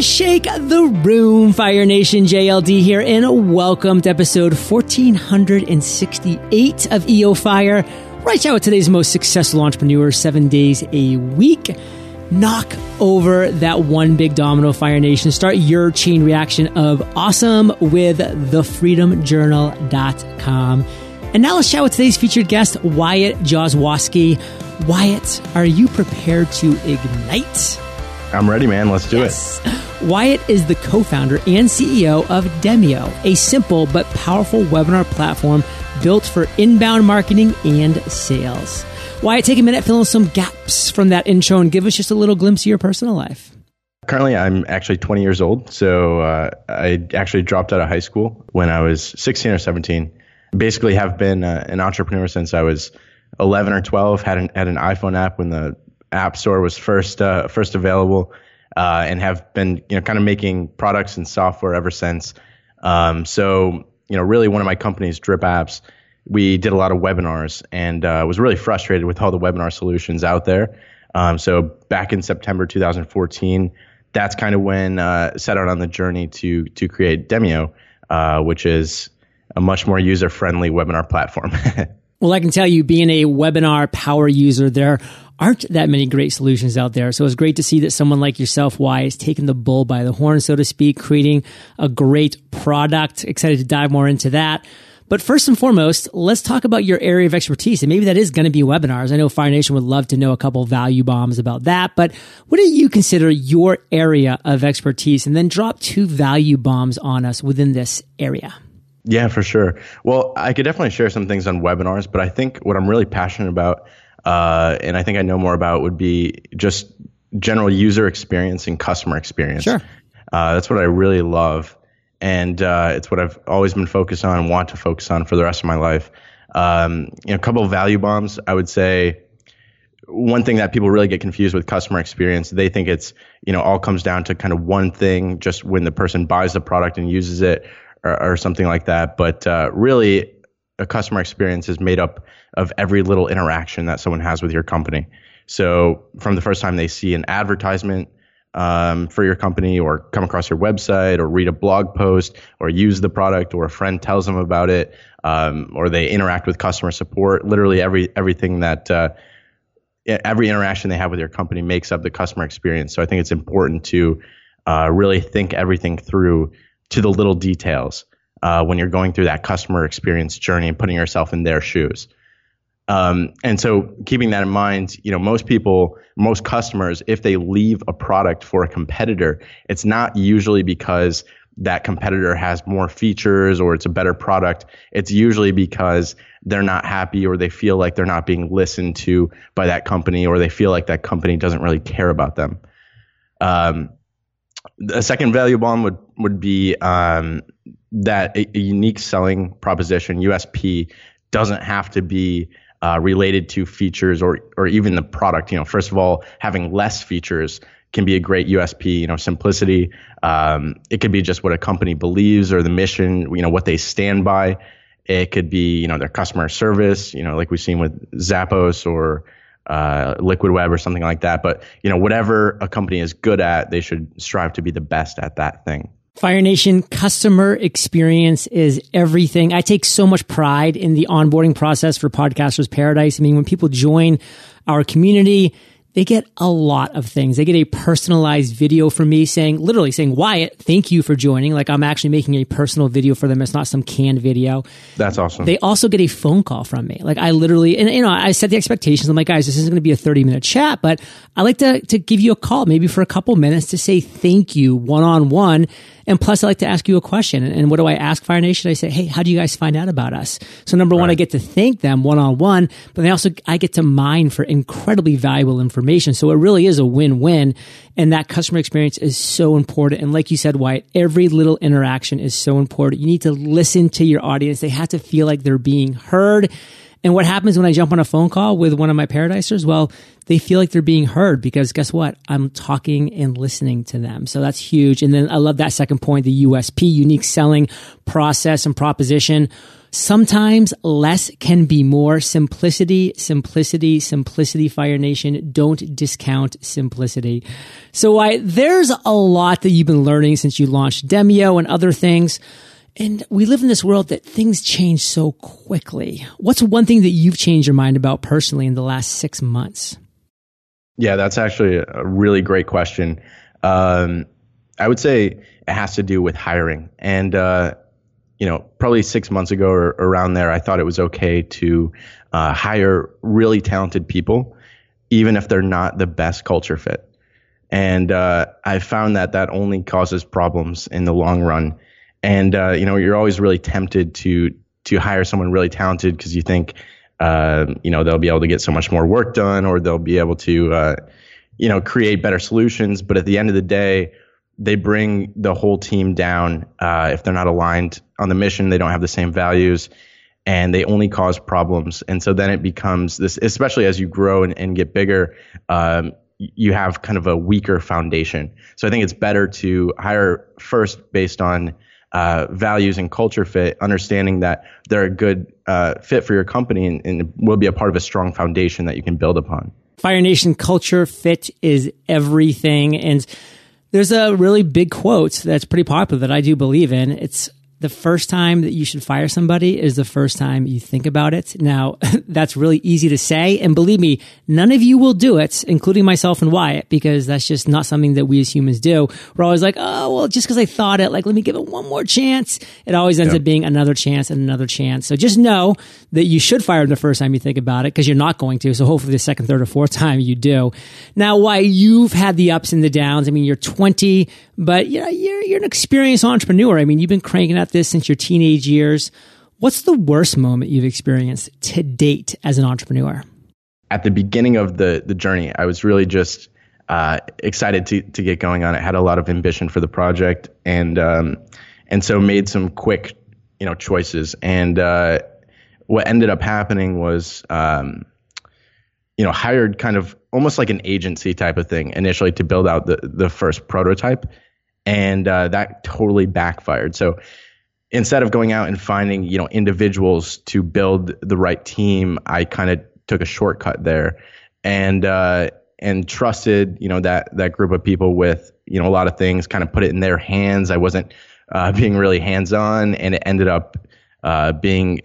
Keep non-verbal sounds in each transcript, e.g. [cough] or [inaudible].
shake the room, Fire Nation JLD here, and welcome to episode 1468 of EO Fire. Right now, today's most successful entrepreneur, seven days a week. Knock over that one big domino, Fire Nation. Start your chain reaction of awesome with thefreedomjournal.com. And now let's chat with today's featured guest, Wyatt Jozwowski. Wyatt, are you prepared to ignite? I'm ready, man. Let's do yes. it. Wyatt is the co founder and CEO of Demio, a simple but powerful webinar platform built for inbound marketing and sales. Wyatt, take a minute, fill in some gaps from that intro, and give us just a little glimpse of your personal life. Currently, I'm actually 20 years old. So uh, I actually dropped out of high school when I was 16 or 17. Basically, have been uh, an entrepreneur since I was 11 or 12. Had an, had an iPhone app when the App Store was first uh, first available, uh, and have been you know kind of making products and software ever since. Um, so you know, really one of my companies, Drip Apps, we did a lot of webinars and uh, was really frustrated with all the webinar solutions out there. Um, so back in September 2014, that's kind of when uh, set out on the journey to to create Demio, uh, which is a much more user friendly webinar platform. [laughs] Well, I can tell you, being a webinar power user, there aren't that many great solutions out there. So it's great to see that someone like yourself, Y, is taking the bull by the horn, so to speak, creating a great product. Excited to dive more into that. But first and foremost, let's talk about your area of expertise. And maybe that is going to be webinars. I know Fire Nation would love to know a couple value bombs about that. But what do you consider your area of expertise? And then drop two value bombs on us within this area. Yeah, for sure. Well, I could definitely share some things on webinars, but I think what I'm really passionate about, uh, and I think I know more about, would be just general user experience and customer experience. Sure. Uh, that's what I really love, and uh, it's what I've always been focused on and want to focus on for the rest of my life. Um, you know, a couple of value bombs. I would say one thing that people really get confused with customer experience, they think it's you know all comes down to kind of one thing, just when the person buys the product and uses it or, something like that. But uh, really, a customer experience is made up of every little interaction that someone has with your company. So from the first time they see an advertisement um, for your company, or come across your website, or read a blog post, or use the product, or a friend tells them about it, um, or they interact with customer support. Literally every everything that uh, every interaction they have with your company makes up the customer experience. So I think it's important to uh, really think everything through to the little details uh, when you're going through that customer experience journey and putting yourself in their shoes. Um, and so keeping that in mind, you know, most people, most customers, if they leave a product for a competitor, it's not usually because that competitor has more features or it's a better product. It's usually because they're not happy or they feel like they're not being listened to by that company or they feel like that company doesn't really care about them. Um, a second value bomb would would be um, that a, a, unique selling proposition USP doesn't have to be uh, related to features or or even the product. You know, first of all, having less features can be a great USP. You know, simplicity. Um, it could be just what a company believes or the mission. You know, what they stand by. It could be you know their customer service. You know, like we've seen with Zappos or uh, liquid web or something like that. But you know, whatever a company is good at, they should strive to be the best at that thing. Fire Nation customer experience is everything. I take so much pride in the onboarding process for Podcasters Paradise. I mean, when people join our community, they get a lot of things. They get a personalized video from me saying, literally saying, Wyatt, thank you for joining. Like I'm actually making a personal video for them. It's not some canned video. That's awesome. They also get a phone call from me. Like I literally, and you know, I set the expectations. I'm like, guys, this isn't going to be a 30 minute chat, but I like to, to give you a call maybe for a couple minutes to say thank you one on one and plus, I like to ask you a question. And what do I ask Fire Nation? I say, Hey, how do you guys find out about us? So number right. one, I get to thank them one on one, but then also I get to mine for incredibly valuable information. So it really is a win-win. And that customer experience is so important. And like you said, Wyatt, every little interaction is so important. You need to listen to your audience. They have to feel like they're being heard. And what happens when I jump on a phone call with one of my paradisers? Well, they feel like they're being heard because guess what? I'm talking and listening to them. So that's huge. And then I love that second point, the USP, unique selling process and proposition. Sometimes less can be more. Simplicity, simplicity, simplicity, Fire Nation. Don't discount simplicity. So I, there's a lot that you've been learning since you launched Demio and other things. And we live in this world that things change so quickly. What's one thing that you've changed your mind about personally in the last six months? Yeah, that's actually a really great question. Um, I would say it has to do with hiring. And uh, you know, probably six months ago or around there, I thought it was okay to uh, hire really talented people, even if they're not the best culture fit. And uh, I found that that only causes problems in the long run. And uh, you know, you're always really tempted to to hire someone really talented because you think, uh, you know, they'll be able to get so much more work done, or they'll be able to, uh, you know, create better solutions. But at the end of the day, they bring the whole team down uh, if they're not aligned on the mission. They don't have the same values, and they only cause problems. And so then it becomes this, especially as you grow and, and get bigger. Um, you have kind of a weaker foundation. So I think it's better to hire first based on uh, values and culture fit, understanding that they're a good uh, fit for your company and, and will be a part of a strong foundation that you can build upon. Fire Nation culture fit is everything. And there's a really big quote that's pretty popular that I do believe in. It's the first time that you should fire somebody is the first time you think about it. Now, [laughs] that's really easy to say. And believe me, none of you will do it, including myself and Wyatt, because that's just not something that we as humans do. We're always like, oh, well, just because I thought it, like, let me give it one more chance. It always ends up being another chance and another chance. So just know that you should fire them the first time you think about it, because you're not going to. So hopefully the second, third, or fourth [laughs] time you do. Now, Wyatt you've had the ups and the downs. I mean, you're 20, but you know, you're, you're an experienced entrepreneur. I mean, you've been cranking out this since your teenage years. What's the worst moment you've experienced to date as an entrepreneur? At the beginning of the the journey, I was really just uh, excited to to get going on it. Had a lot of ambition for the project, and um, and so made some quick, you know, choices. And uh, what ended up happening was, um, you know, hired kind of almost like an agency type of thing initially to build out the the first prototype, and uh, that totally backfired. So instead of going out and finding you know individuals to build the right team, I kind of took a shortcut there, and uh, and trusted you know that that group of people with you know a lot of things, kind of put it in their hands. I wasn't uh, [laughs] being really hands on, and it ended up uh, being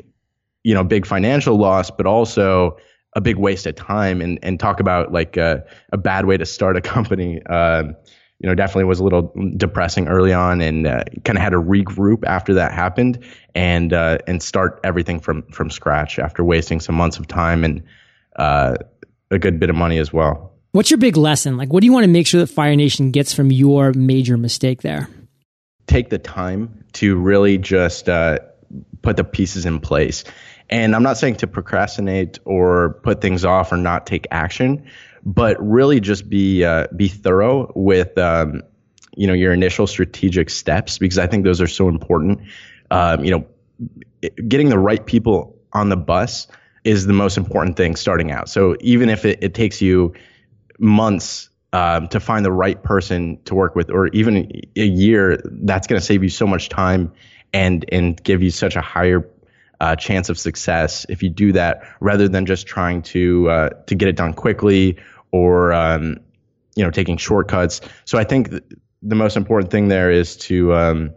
you know big financial loss, but also a big waste of time. And and talk about like a, a bad way to start a [laughs] company. Um, you know, definitely was a little depressing early on, and uh, kind of had to regroup after that happened, and uh, and start everything from from scratch after wasting some months of time and uh, a good bit of money as well. What's your big lesson? Like, what do you want to make sure that Fire Nation gets from your major mistake there? Take the time to really just uh, put the pieces in place. And I'm not saying to procrastinate or put things off or not take action, but really just be uh, be thorough with um, you know your initial strategic steps because I think those are so important. Um, you know, getting the right people on the bus is the most important thing starting out. So even if it, it takes you months um, to find the right person to work with, or even a year, that's going to save you so much time and and give you such a higher uh, chance of success if you do that rather than just trying to uh, to get it done quickly or um, you know taking shortcuts. So I think th- the most important thing there is to um,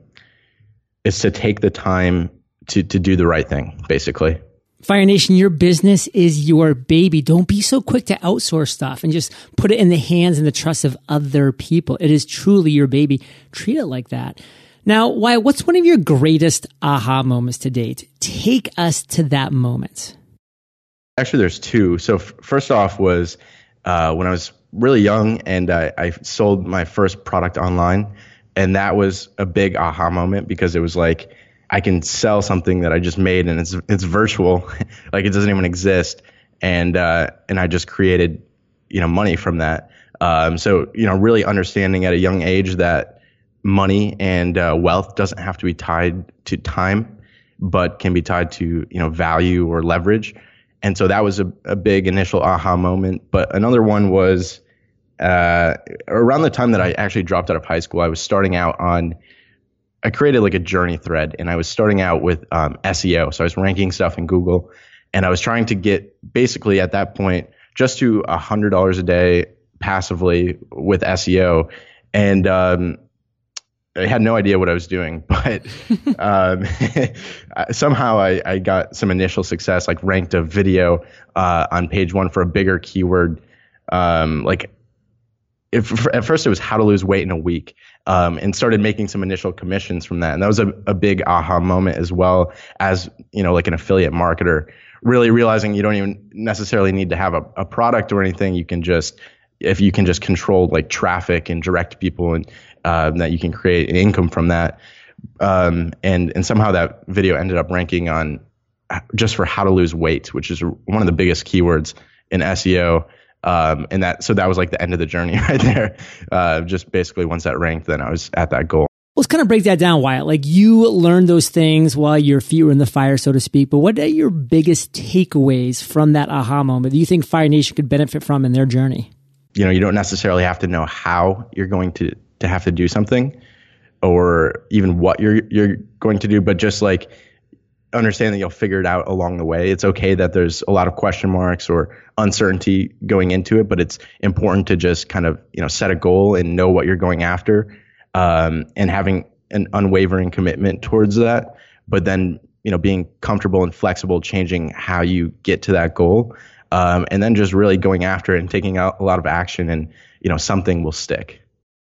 is to take the time to to do the right thing, basically. Fire Nation, your business is your baby. Don't be so quick to outsource stuff and just put it in the hands and the trust of other people. It is truly your baby. Treat it like that. Now, Wyatt? What's one of your greatest aha moments to date? Take us to that moment. Actually, there's two. So f- first off was uh, when I was really young and I, I sold my first product online. And that was a big aha moment because it was like, I can sell something that I just made and it's it's virtual, [laughs] like it doesn't even exist, and uh, and I just created, you know, money from that. Um, so you know, really understanding at a young age that money and uh, wealth doesn't have to be tied to time, but can be tied to you know value or leverage And so that was a, a big initial aha moment. But another one was uh, around the time that I actually dropped out of high school, I was starting out on, I created like a journey thread and I was starting out with um, SEO. So I was ranking stuff in Google and I was trying to get basically at that point just to $100 a day passively with SEO. And um, I had no idea what I was doing, [laughs] but um, [laughs] somehow I, I, got some initial success, like ranked a video uh, on page one for a bigger keyword. Um, like if, at first it was how to lose weight in a week, um, and started making some initial commissions from that. And that was a, a big aha moment as well as, you know, like an affiliate marketer, really realizing you don't even necessarily need to have a, a product or anything. You can just, if you can just control like traffic and direct people and uh, that you can create an income from that. Um, and and somehow that video ended up ranking on just for how to lose weight, which is one of the biggest keywords in SEO. Um, and that so that was like the end of the journey [laughs] right there. Uh, just basically once that ranked, then I was at that goal. Let's kind of break that down, Wyatt. Like you learned those things while your feet were in the fire, so to speak. But what are your biggest takeaways from that aha moment that you think Fire Nation could benefit from in their journey? You know, you don't necessarily have to know how you're going to to have to do something or even what you're you're going to do, but just like understand that you'll figure it out along the way. It's okay that there's a lot of question marks or uncertainty going into it, but it's important to just kind of you know set a goal and know what you're going after, um, and having an unwavering commitment towards that. But then you know being comfortable and flexible, changing how you get to that goal, um, and then just really going after it and taking out a lot of action, and you know something will stick.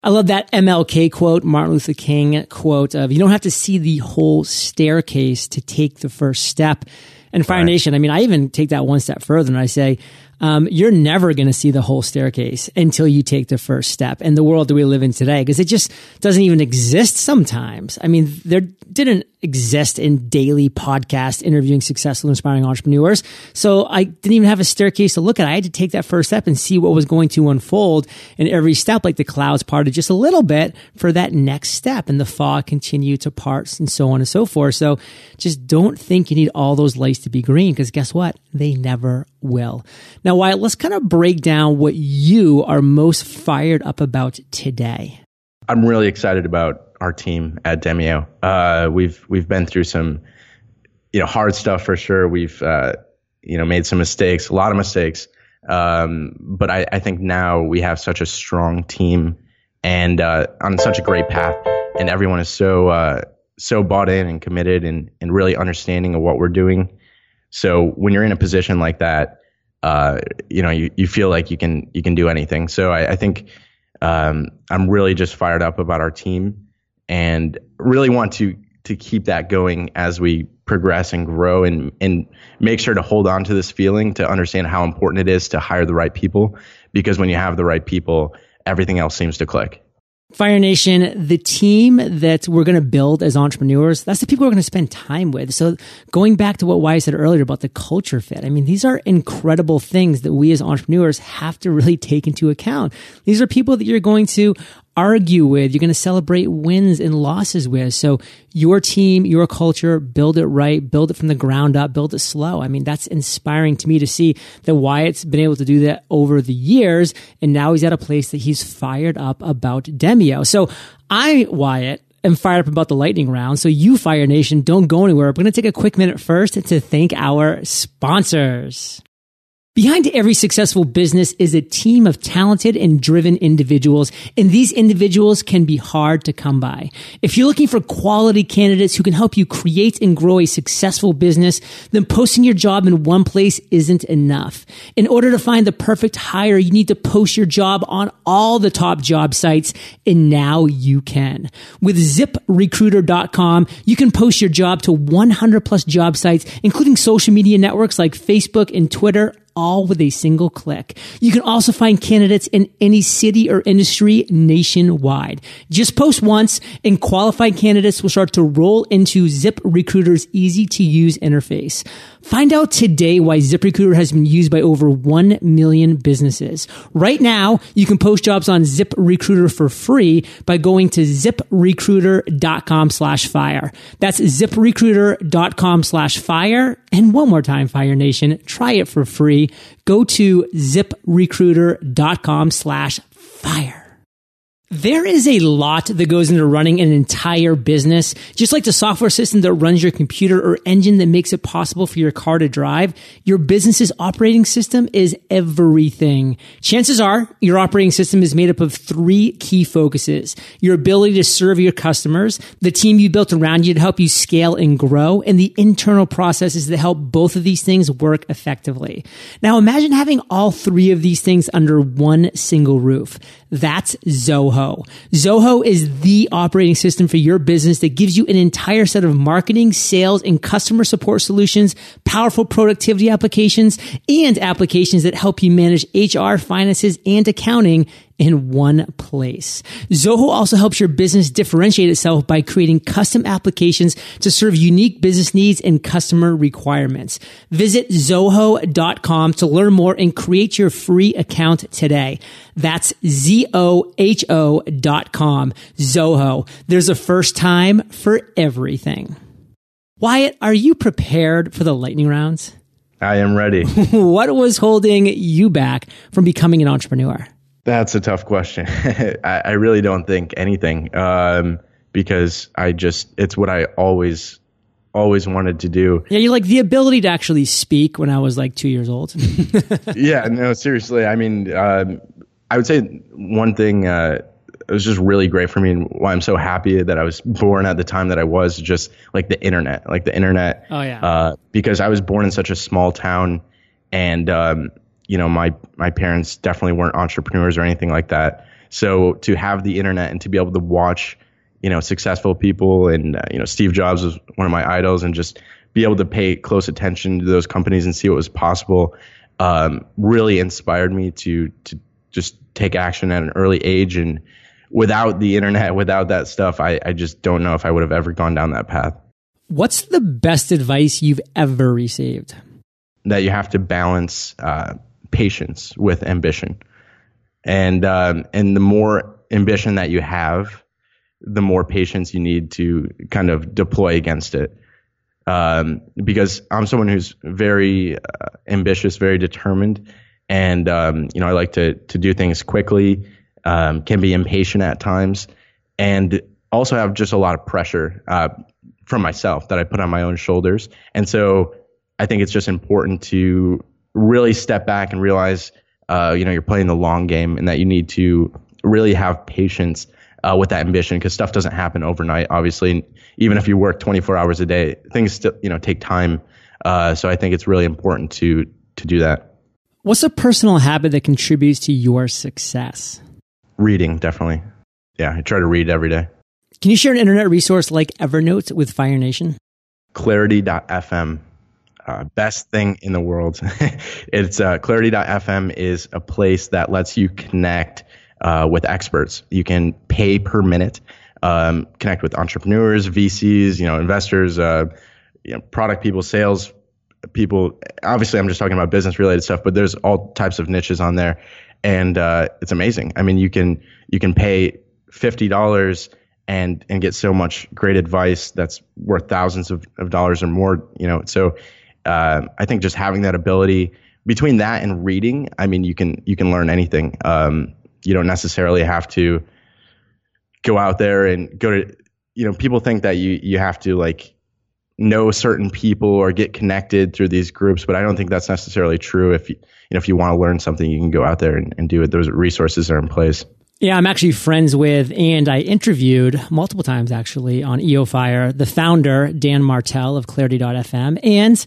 I love that MLK quote, Martin Luther King quote of, you don't have to see the whole staircase to take the first step. And Fire right. Nation, I mean, I even take that one step further and I say, um, you're never going to see the whole staircase until you take the first step in the world that we live in today because it just doesn't even exist sometimes. I mean, there didn't exist in daily podcast interviewing successful, inspiring entrepreneurs. So I didn't even have a staircase to look at. I had to take that first step and see what was going to unfold And every step, like the clouds parted just a little bit for that next step and the fog continued to part and so on and so forth. So just don't think you need all those lights to be green because guess what? They never will. Now, Wyatt, let's kind of break down what you are most fired up about today. I'm really excited about our team at Demio. Uh, we've we've been through some, you know, hard stuff for sure. We've uh, you know made some mistakes, a lot of mistakes. Um, but I, I, think now we have such a strong team and uh, on such a great path, and everyone is so uh, so bought in and committed and and really understanding of what we're doing. So when you're in a position like that, uh, you know, you, you feel like you can you can do anything. So I, I think um, I'm really just fired up about our team and really want to to keep that going as we progress and grow and and make sure to hold on to this feeling to understand how important it is to hire the right people because when you have the right people everything else seems to click Fire Nation, the team that we're going to build as entrepreneurs, that's the people we're going to spend time with. So going back to what Wyatt said earlier about the culture fit, I mean, these are incredible things that we as entrepreneurs have to really take into account. These are people that you're going to argue with. You're going to celebrate wins and losses with. So your team, your culture, build it right, build it from the ground up, build it slow. I mean, that's inspiring to me to see that Wyatt's been able to do that over the years. And now he's at a place that he's fired up about Demio. So I, Wyatt, am fired up about the lightning round. So you, Fire Nation, don't go anywhere. We're going to take a quick minute first to thank our sponsors. Behind every successful business is a team of talented and driven individuals, and these individuals can be hard to come by. If you're looking for quality candidates who can help you create and grow a successful business, then posting your job in one place isn't enough. In order to find the perfect hire, you need to post your job on all the top job sites, and now you can. With ziprecruiter.com, you can post your job to 100 plus job sites, including social media networks like Facebook and Twitter all with a single click. You can also find candidates in any city or industry nationwide. Just post once and qualified candidates will start to roll into ZipRecruiter's easy to use interface. Find out today why ZipRecruiter has been used by over 1 million businesses. Right now, you can post jobs on ZipRecruiter for free by going to ziprecruiter.com slash fire. That's ziprecruiter.com slash fire. And one more time, Fire Nation, try it for free. Go to ziprecruiter.com slash fire. There is a lot that goes into running an entire business. Just like the software system that runs your computer or engine that makes it possible for your car to drive, your business's operating system is everything. Chances are your operating system is made up of three key focuses. Your ability to serve your customers, the team you built around you to help you scale and grow, and the internal processes that help both of these things work effectively. Now imagine having all three of these things under one single roof. That's Zoho. Zoho. Is the operating system for your business that gives you an entire set of marketing, sales, and customer support solutions, powerful productivity applications, and applications that help you manage HR, finances, and accounting in one place. Zoho also helps your business differentiate itself by creating custom applications to serve unique business needs and customer requirements. Visit zoho.com to learn more and create your free account today. That's Z-O-H-O dot com. Zoho. There's a first time for everything. Wyatt, are you prepared for the lightning rounds? I am ready. [laughs] what was holding you back from becoming an entrepreneur? That's a tough question. [laughs] I, I, really don't think anything um, because I just, it's what I always, always wanted to do. Yeah, you're like the ability to actually speak when I was like two years old. [laughs] yeah, no, seriously. I mean, um, I would say one thing uh, it was just really great for me and why I'm so happy that I was born at the time that I was just like the internet, like the internet. Oh yeah. Uh, because I was born in such a small town and um, you know, my my parents definitely weren't entrepreneurs or anything like that. So to have the internet and to be able to watch, you know, successful people and uh, you know, Steve Jobs was one of my idols, and just be able to pay close attention to those companies and see what was possible, um, really inspired me to to just take action at an early age. And without the internet, without that stuff, I, I just don't know if I would have ever gone down that path. What's the best advice you've ever received? That you have to balance. Uh, patience with ambition. And um, and the more ambition that you have, the more patience you need to kind of deploy against it. Um, because I'm someone who's very uh, ambitious, very determined, and um, you know I like to to do things quickly. Um, can be impatient at times, and also have just a lot of pressure uh, from myself that I put on my own shoulders. And so I think it's just important to really step back and realize, uh, you know, you're playing the long game and that you need to really have patience uh, with that ambition because stuff doesn't happen overnight. Obviously, even if you work 24 hours a day, things still, you know, take time. Uh, so I think it's really important to to do that. What's a personal habit that contributes to your success? Reading, definitely. Yeah, I try to read every day. Can you share an internet resource like Evernote with Fire Nation? Clarity.fm uh, best thing in the world. [laughs] it's uh, Clarity.fm is a place that lets you connect uh, with experts. You can pay per minute, um, connect with entrepreneurs, VCs, you know, investors, uh, you know, product people, sales people. Obviously, I'm just talking about business related stuff, but there's all types of niches on there, and uh, it's amazing. I mean, you can you can pay fifty dollars and and get so much great advice that's worth thousands of, of dollars or more. You know, so uh, I think just having that ability between that and reading, I mean, you can you can learn anything. Um, you don't necessarily have to go out there and go to. You know, people think that you you have to like know certain people or get connected through these groups, but I don't think that's necessarily true. If you, you know if you want to learn something, you can go out there and, and do it. Those resources are in place. Yeah, I'm actually friends with, and I interviewed multiple times actually on EO Fire, the founder, Dan Martell of Clarity.fm. And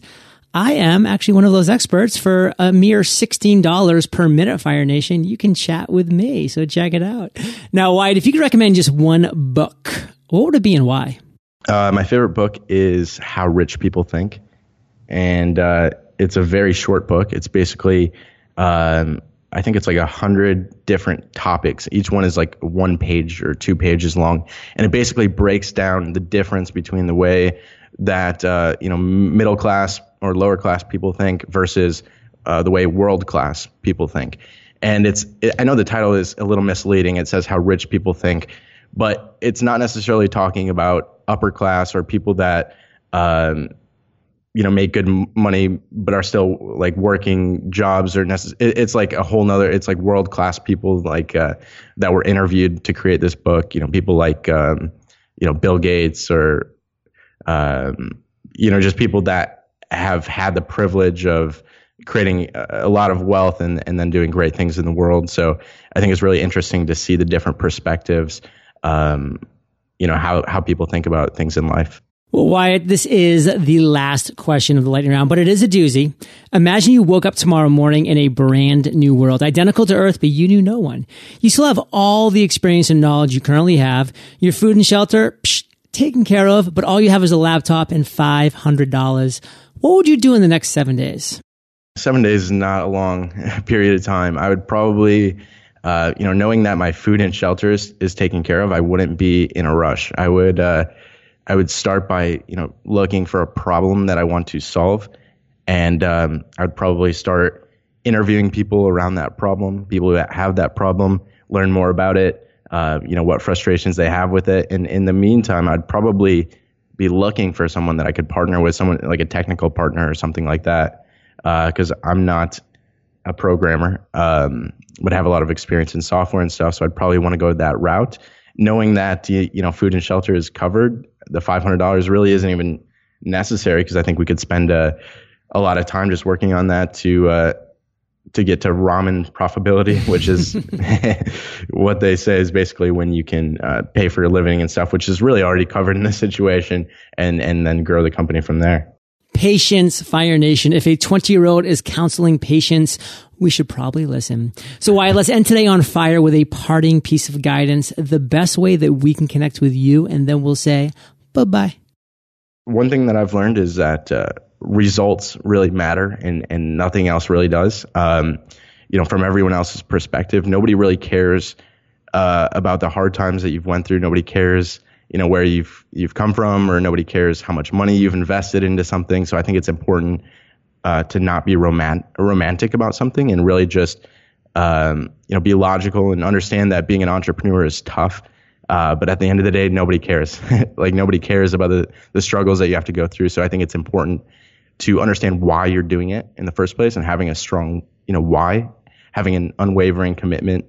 I am actually one of those experts for a mere $16 per minute, Fire Nation. You can chat with me. So check it out. Now, Wyatt, if you could recommend just one book, what would it be and why? Uh, my favorite book is How Rich People Think. And uh, it's a very short book. It's basically um, I think it's like a hundred different topics. Each one is like one page or two pages long, and it basically breaks down the difference between the way that uh, you know middle class or lower class people think versus uh, the way world class people think. And it's, it, I know the title is a little misleading. It says how rich people think, but it's not necessarily talking about upper class or people that, um, you know, make good money, but are still like working jobs or necess- it, it's like a whole nother, it's like world class people like, uh, that were interviewed to create this book, you know, people like, um, you know, Bill Gates or, um, you know, just people that have had the privilege of, creating a lot of wealth and, and then doing great things in the world. So I think it's really interesting to see the different perspectives, um, you know, how, how people think about things in life. Well, Wyatt, this is the last question of the lightning round, but it is a doozy. Imagine you woke up tomorrow morning in a brand new world, identical to Earth, but you knew no one. You still have all the experience and knowledge you currently have. Your food and shelter, psh, taken care of, but all you have is a laptop and $500. What would you do in the next seven days? seven days is not a long [laughs] period of time. I would probably, uh, you know, knowing that my food and shelters is taken care of, I wouldn't be in a rush. I would, uh, I would start by, you know, looking for a problem that I want to solve, and um, I'd probably start interviewing people around that problem, people that have that problem, learn more about it, uh, you know, what frustrations they have with it, and in the meantime, I'd probably be looking for someone that I could partner with, someone like a technical partner or something like that because uh, I'm not a programmer, um, but have a lot of experience in software and stuff. So I'd probably want to go that route, knowing that you, you know food and shelter is covered. The five hundred dollars really isn't even necessary because I think we could spend a a lot of time just working on that to uh, to get to ramen profitability, [laughs] which is [laughs] what they say is basically when you can uh, pay for your living and stuff, which is really already covered in this situation, and and then grow the company from there patience, Fire Nation. If a 20 year old is counseling patience, we should probably listen. So Wyatt let's end today on fire with a parting piece of guidance, the best way that we can connect with you. And then we'll say bye bye. One thing that I've learned is that uh, results really matter and, and nothing else really does. Um, you know, from everyone else's perspective, nobody really cares uh, about the hard times that you've went through. Nobody cares you know where you've you've come from or nobody cares how much money you've invested into something so i think it's important uh, to not be romant- romantic about something and really just um, you know be logical and understand that being an entrepreneur is tough uh, but at the end of the day nobody cares [laughs] like nobody cares about the, the struggles that you have to go through so i think it's important to understand why you're doing it in the first place and having a strong you know why having an unwavering commitment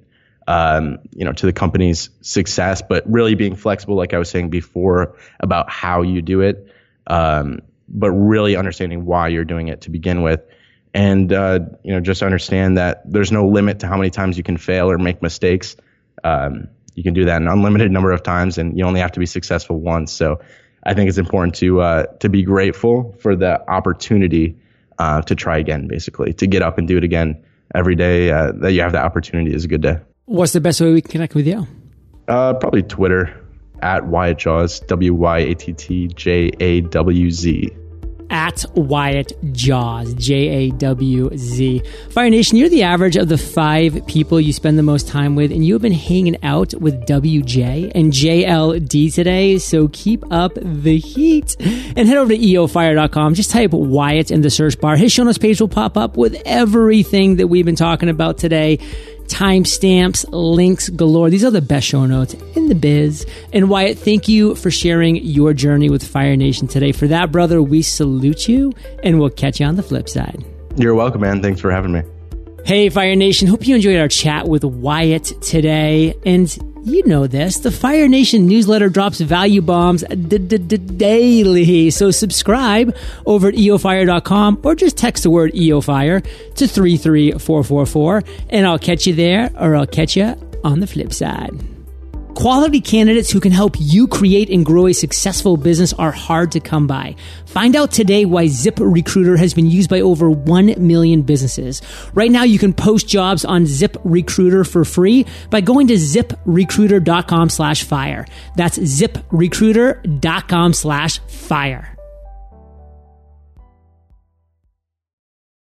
um, you know, to the company's success, but really being flexible, like I was saying before, about how you do it, um, but really understanding why you're doing it to begin with, and uh, you know, just understand that there's no limit to how many times you can fail or make mistakes. Um, you can do that an unlimited number of times, and you only have to be successful once. So, I think it's important to uh, to be grateful for the opportunity uh, to try again, basically, to get up and do it again every day uh, that you have that opportunity is a good day. What's the best way we can connect with you? Uh, probably Twitter at Wyatt Jawz, W Y A T T J A W Z. At Wyatt Jawz, J A W Z. Fire Nation, you're the average of the five people you spend the most time with, and you have been hanging out with WJ and JLD today, so keep up the heat. And head over to eofire.com. Just type Wyatt in the search bar. His show notes page will pop up with everything that we've been talking about today timestamps, links galore. These are the best show notes in the biz. And Wyatt, thank you for sharing your journey with Fire Nation today. For that, brother, we salute you and we'll catch you on the flip side. You're welcome, man. Thanks for having me. Hey, Fire Nation. Hope you enjoyed our chat with Wyatt today. And you know this. The Fire Nation newsletter drops value bombs daily. So subscribe over at eofire.com or just text the word eofire to 33444 and I'll catch you there or I'll catch you on the flip side. Quality candidates who can help you create and grow a successful business are hard to come by. Find out today why Zip Recruiter has been used by over 1 million businesses. Right now, you can post jobs on Zip Recruiter for free by going to ziprecruiter.com slash fire. That's ziprecruiter.com slash fire.